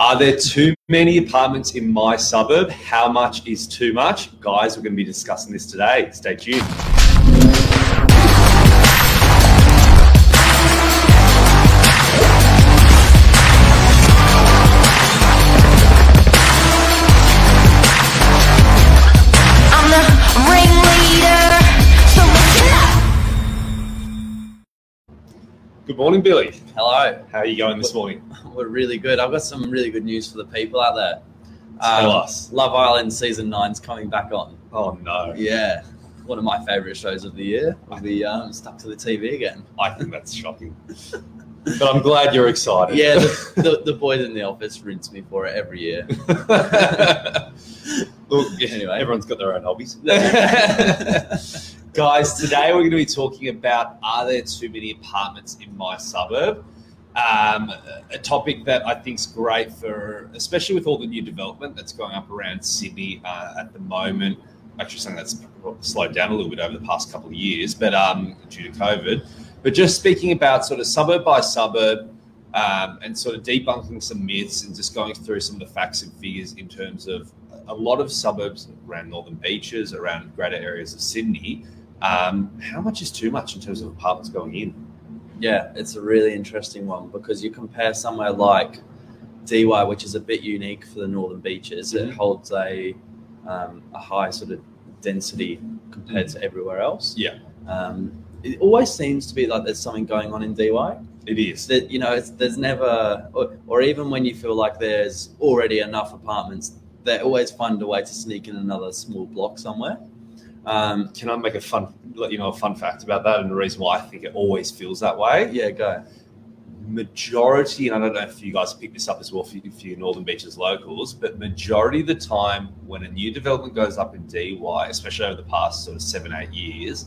Are there too many apartments in my suburb? How much is too much? Guys, we're going to be discussing this today. Stay tuned. Good morning, Billy. Hello. How are you going this morning? We're really good. I've got some really good news for the people out there. Tell Um, us. Love Island season nine's coming back on. Oh, no. Yeah. One of my favourite shows of the year. I'll be um, stuck to the TV again. I think that's shocking. But I'm glad you're excited. Yeah, the, the, the boys in the office rinse me for it every year. Look, Anyway. everyone's got their own hobbies. Guys, today we're going to be talking about are there too many apartments in my suburb? Um, a topic that I think is great for, especially with all the new development that's going up around Sydney uh, at the moment. Actually, something that's slowed down a little bit over the past couple of years, but um, due to COVID. But just speaking about sort of suburb by suburb um, and sort of debunking some myths and just going through some of the facts and figures in terms of a lot of suburbs around northern beaches, around greater areas of Sydney. Um, how much is too much in terms of apartments going in? yeah, it's a really interesting one because you compare somewhere like DY, which is a bit unique for the northern beaches. Mhm. It holds a, um, a high sort of density compared to everywhere else. Yeah. Um, it always seems to be like there's something going on in DY. It is. that you know it's, there's never or, or even when you feel like there's already enough apartments they always find a way to sneak in another small block somewhere um, Can I make a fun, let you know a fun fact about that, and the reason why I think it always feels that way? yeah go Majority, and I don't know if you guys pick this up as well for, for your Northern Beaches locals, but majority of the time when a new development goes up in DY, especially over the past sort of seven, eight years,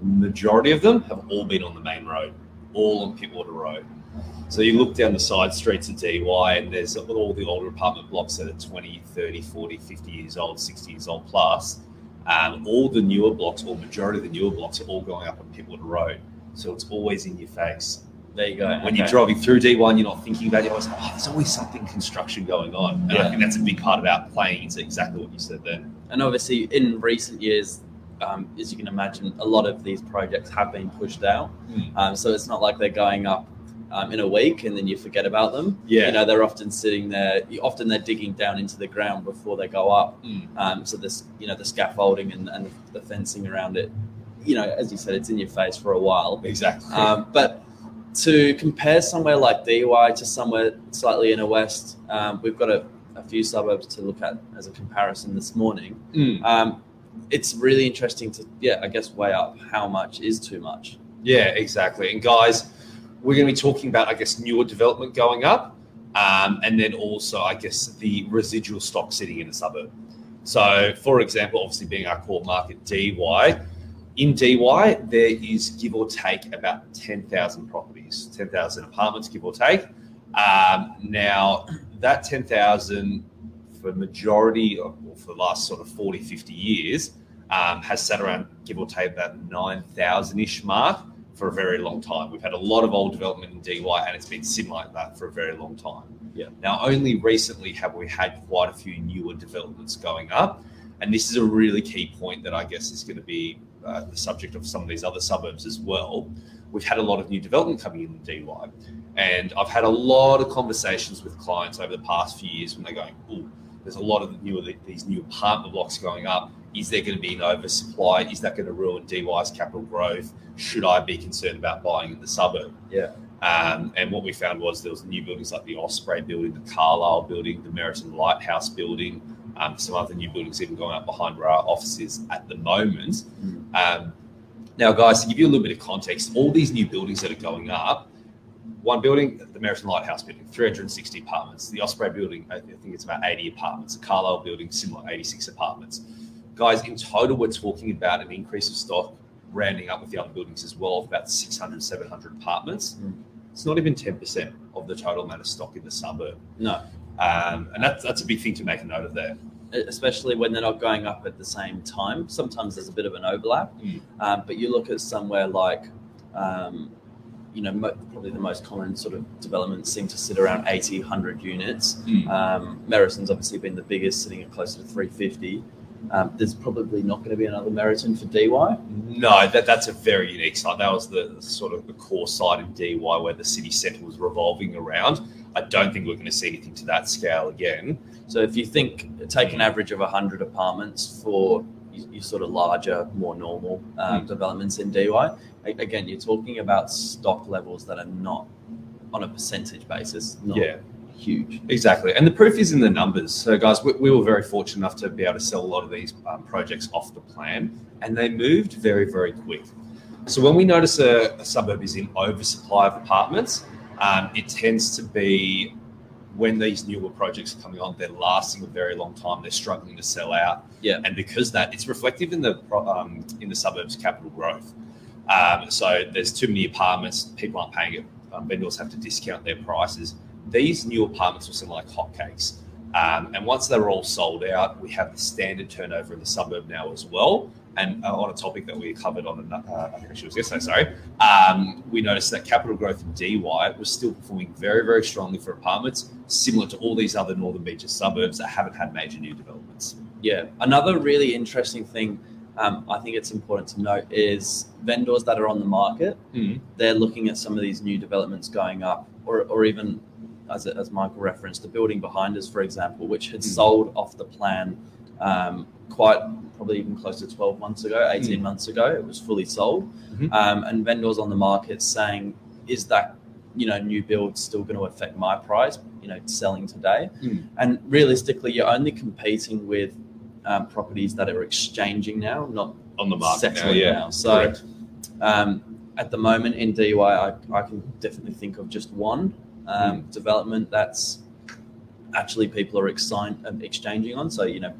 majority of them have all been on the main road, all on Pittwater Road. So you look down the side streets of DY and there's all the older apartment blocks that are 20, 30, 40, 50 years old, 60 years old plus. Um, all the newer blocks, or majority of the newer blocks, are all going up on Pittwater Road. So it's always in your face. there you go When you're driving through DY, you're not thinking about it. You're always like, oh, there's always something construction going on. And I think that's a big part about playing into exactly what you said there. and obviously in recent years um, as you can imagine a lot of these projects have been pushed out Mm. um, so it's not like they're going up um, in a week and then you forget about them Yeah. you know they're often sitting there often they're digging down into the ground before they go up Mm. Um, so this, you know, the scaffolding and, and the fencing around it, you know, as you said, it's in your face for a while. Exactly. Um, but to compare somewhere like DY to somewhere slightly inner west, um, we've got a, a few suburbs to look at as a comparison this morning. Mm. Um, it's really interesting to, yeah, I guess weigh up how much is too much. Yeah, exactly. And guys, we're going to be talking about, I guess, newer development going up, um, and then also, I guess, the residual stock sitting in a suburb. So, for example, obviously being our core market, DY, in DY, there is give or take about 10,000 properties, 10,000 apartments, give or take. Um, now, that 10,000, for majority of, or for the last sort of 40, 50 years, um, has sat around, give or take, that 9,000 ish mark for a very long time. We've had a lot of old development in DY, and it's been sitting like that for a very long time. Yeah. Now, only recently have we had quite a few newer developments going up, and this is a really key point that I guess is going to be uh, the subject of some of these other suburbs as well. We've had a lot of new development coming in in DY, and I've had a lot of conversations with clients over the past few years when they're going, "Oh, there's a lot of newer these new apartment blocks going up. Is there going to be an oversupply? Is that going to ruin DY's capital growth? Should I be concerned about buying in the suburb?" Yeah. Um, and what we found was there was new buildings like the Osprey building, the Carlisle building, the Meriton Lighthouse building, um, some other new buildings even going up behind where our office is at the moment. Mm. Um, now, guys, to give you a little bit of context, all these new buildings that are going up, one building, the Meriton Lighthouse building, 360 apartments. The Osprey building, I think it's about 80 apartments. The Carlisle building, similar, 86 apartments. Guys, in total, we're talking about an increase of stock, rounding up with the other buildings as well, of about 600, 700 apartments. Mm. It's not even 10% of the total amount of stock in the suburb. No, Um, and that's, that's a big thing to make a note of there. especially when they're not going up at the same time. Sometimes there's a bit of an overlap. Mm. Um, but you look at somewhere like um, you know, mo- probably the most common sort of developments seem to sit around 80, 100 units. Mm. Um, Meriton's obviously been the biggest, sitting at closer to 350. Um, there's probably not going to be another Meriton for DY. No, that, that's a very unique site. That was the sort of the core site in DY where the city centre was revolving around. I don't think we're going to see anything to that scale again. So if you think, take an average of 100 apartments for your, sort of larger, more normal um, Mm. developments in DY, a- again, you're talking about stock levels that are not on a percentage basis, not Yeah. huge. Exactly. And the proof is in the numbers. So, guys, we, we were very fortunate enough to be able to sell a lot of these um, projects off the plan, and they moved very, very quick. So, when we notice a, a suburb is in oversupply of apartments, um, it tends to be when these newer projects are coming on, they're lasting a very long time. They're struggling to sell out, Yeah. and because that, it's reflective in the um, in the suburbs' capital growth. Um, so there's too many apartments, people aren't paying it. Um, vendors have to discount their prices. These new apartments were sell like hotcakes. Um, and once they're all sold out, we have the standard turnover in the suburb now as well. And uh, on a topic that we covered on, uh, I think she was yesterday, sorry, um, we noticed that capital growth in DY was still performing very, very strongly for apartments, similar to all these other Northern Beaches suburbs that haven't had major new developments. Yeah. Another really interesting thing um, I think it's important to note is vendors that are on the market, Mm. they're looking at some of these new developments going up, or, or even as, as Michael referenced, the building behind us, for example, which had Mm. sold off the plan um, quite probably even close to 12 months ago, 18 months ago. It was fully sold. Mhm. Um, and vendors on the market saying, is that you know new build still going to affect my price you know selling today Mm. and realistically you're only competing with um, properties that are exchanging now not On the market now, yeah. now. So um, at the moment in DY, I, I can definitely think of just one um, Hmm. development that's actually people are exci- um, exchanging on. So you know,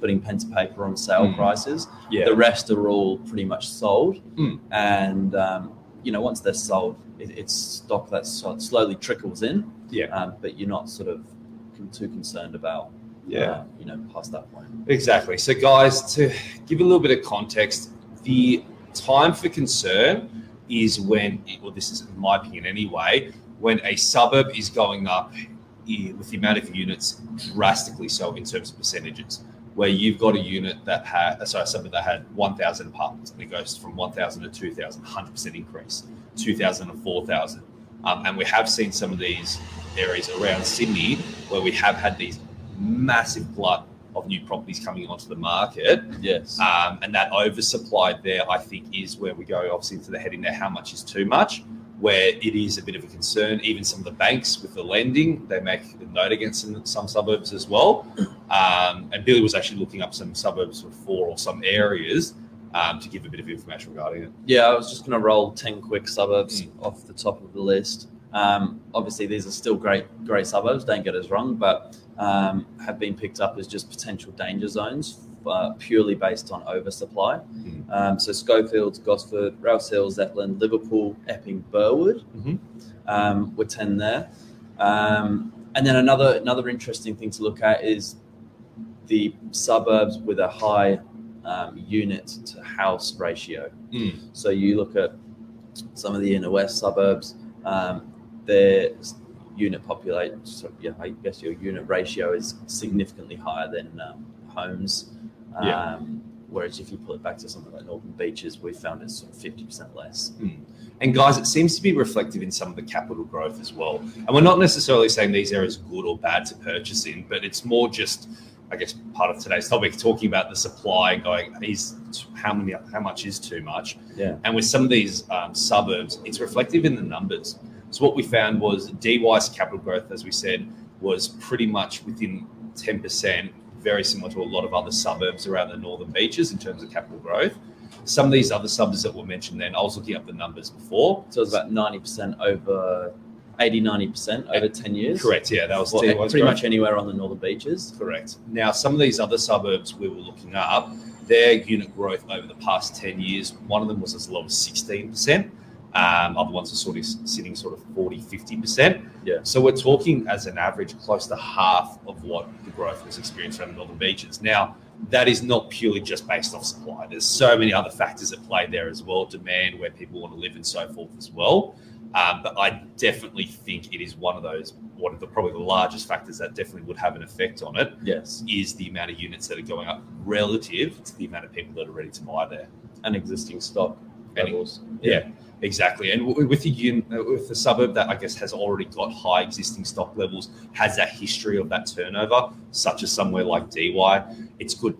putting pen to paper on sale Hmm. prices. Yeah. The rest are all pretty much sold, Hmm. and um, you know once they're sold, it, it's stock that slowly trickles in. Yeah. Um, but you're not sort of too concerned about. uh, you know, past that point. Exactly. So, guys, to give a little bit of context, the time for concern is when, well, this is in my opinion anyway, when a suburb is going up with the amount of units drastically so in terms of percentages. Where you've got a unit that had, sorry, a suburb that had 1,000 apartments and it goes from 1,000 to 2,000, 100% increase, 2,000 to 4,000. Um, and we have seen some of these areas around Sydney where we have had these massive glut of new properties coming onto the market. Yes. Um, and that oversupply there, I think, is where we go obviously into the heading there. How much is too much? Where it is a bit of a concern. Even some of the banks with the lending, they make a note against some, some suburbs as well. Um, and Billy was actually looking up some suburbs before or some areas um, to give a bit of information regarding it. Yeah, I was just going to roll 10 quick suburbs Mm. off the top of the list. Um, obviously, these are still great, great suburbs, don't get us wrong, but um, have been picked up as just potential danger zones uh, purely based on oversupply. Mm. Um, so, Schofields, Gosford, Rouse Hill, Zetland, Liverpool, Epping, Burwood Mhm. um, were 10 there. Um, and then another, another interesting thing to look at is the suburbs with a high um, unit to house ratio. Mm. So you look at some of the inner west suburbs, um, their unit population, so yeah, I guess your unit ratio is significantly higher than um, homes. Um, Yeah. Whereas if you pull it back to something like Northern Beaches, we found it's sort of 50% less. And guys, it seems to be reflective in some of the capital growth as well. And we're not necessarily saying these areas are good or bad to purchase in, but it's more just, I guess, part of today's topic, talking about the supply and going, is how many, how much is too much? Yeah. And with some of these um, suburbs, it's reflective in the numbers. So what we found was DY's capital growth, as we said, was pretty much within 10%, very similar to a lot of other suburbs around the northern beaches in terms of capital growth. Some of these other suburbs that were mentioned then, I was looking up the numbers before. So it's about 90% over 80, 90% over eh, 10 years. Correct, yeah, that was pretty much anywhere on the Northern Beaches. Correct. Now, some of these other suburbs we were looking up, their unit growth over the past 10 years, one of them was as low as 16%. Um, other ones are sort of sitting sort of 40, 50%. Yeah. So we're talking as an average close to half of what the growth was experienced around the Northern Beaches. Now, that is not purely just based off supply. There's so many other factors at play there as well, demand, where people want to live and so forth as well. Um, but I definitely think it is one of those, one of the probably the largest factors that definitely would have an effect on it Yes, is the amount of units that are going up relative to the amount of people that are ready to buy there. and existing stock levels. Yeah, exactly. And with the uh, with the suburb that I guess has already got high existing stock levels, has that history of that turnover, such as somewhere like DY, it's good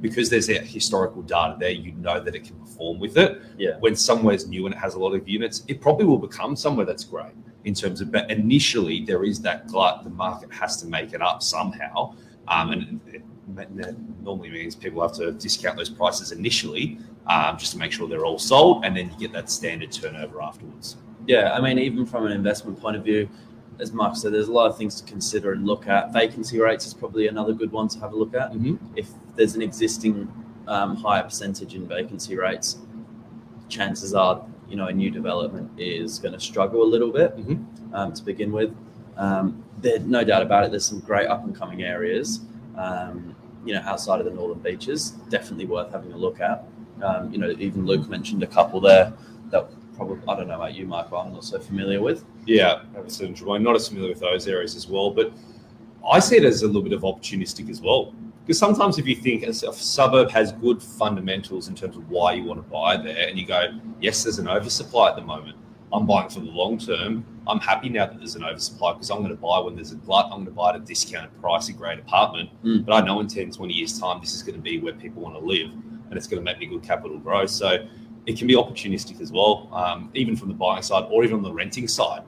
because there's a historical data there. You know that it can perform with it. Yeah. When somewhere's new and it has a lot of units, it probably will become somewhere that's great in terms of. But initially, there is that glut. The market has to make it up somehow, um, and it, that normally means people have to discount those prices initially um, just to make sure they're all sold, and then you get that standard turnover afterwards. Yeah, I mean, even from an investment point of view, as Mark said, there's a lot of things to consider and look at. Vacancy rates is probably another good one to have a look at. Mm-hmm. If there's an existing um, higher percentage in vacancy rates, chances are, you know, a new development is going to struggle a little bit Mhm. um, to begin with. Um, there, no doubt about it. There's some great up and coming areas, um, you know, outside of the northern beaches. Definitely worth having a look at. Um, you know, even Luke mentioned a couple there that probably I don't know about you, Mike, but I'm not so familiar with. Yeah, absolutely. I'm not as familiar with those areas as well, but I see it as a little bit of opportunistic as well. Because sometimes if you think a a suburb has good fundamentals in terms of why you want to buy there, and you go, yes, there's an oversupply at the moment. I'm buying for the long term. I'm happy now that there's an oversupply because I'm going to buy when there's a glut. I'm going to buy at a discounted price, a great apartment. Mm. But I know in 10, 20 years' time, this is going to be where people want to live and it's going to make me good capital growth. So it can be opportunistic as well, um, even from the buying side or even on the renting side.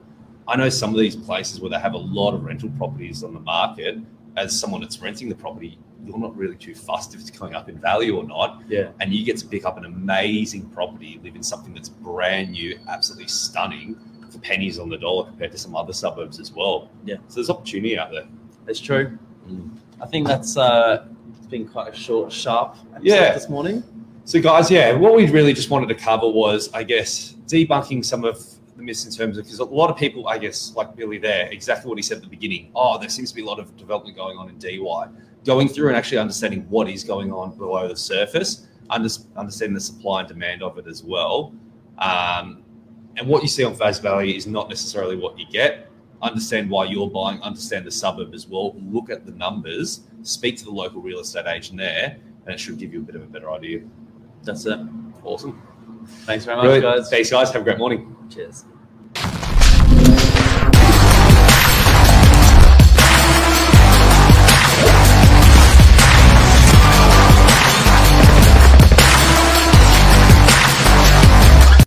I know some of these places where they have a lot of rental properties on the market. As someone that's renting the property, you're not really too fussed if it's going up in value or not. Yeah. And you get to pick up an amazing property, live in something that's brand new, absolutely stunning for pennies on the dollar compared to some other suburbs as well. Yeah. So there's opportunity out there. It's true. Mm. I think that's uh, been quite a short, sharp episode Yeah. this morning. So, guys, yeah, what we really just wanted to cover was, I guess, debunking some of the myths in terms of because a lot of people, I guess, like Billy there, exactly what he said at the beginning. Oh, there seems to be a lot of development going on in DY. Going through and actually understanding what is going on below the surface, under, understanding the supply and demand of it as well. Um, and what you see on face value is not necessarily what you get. Understand why you're buying, understand the suburb as well, look at the numbers, speak to the local real estate agent there, and it should give you a bit of a better idea. That's it. Awesome. Thanks very much, Brilliant. guys. Thanks, guys. Have a great morning. Cheers.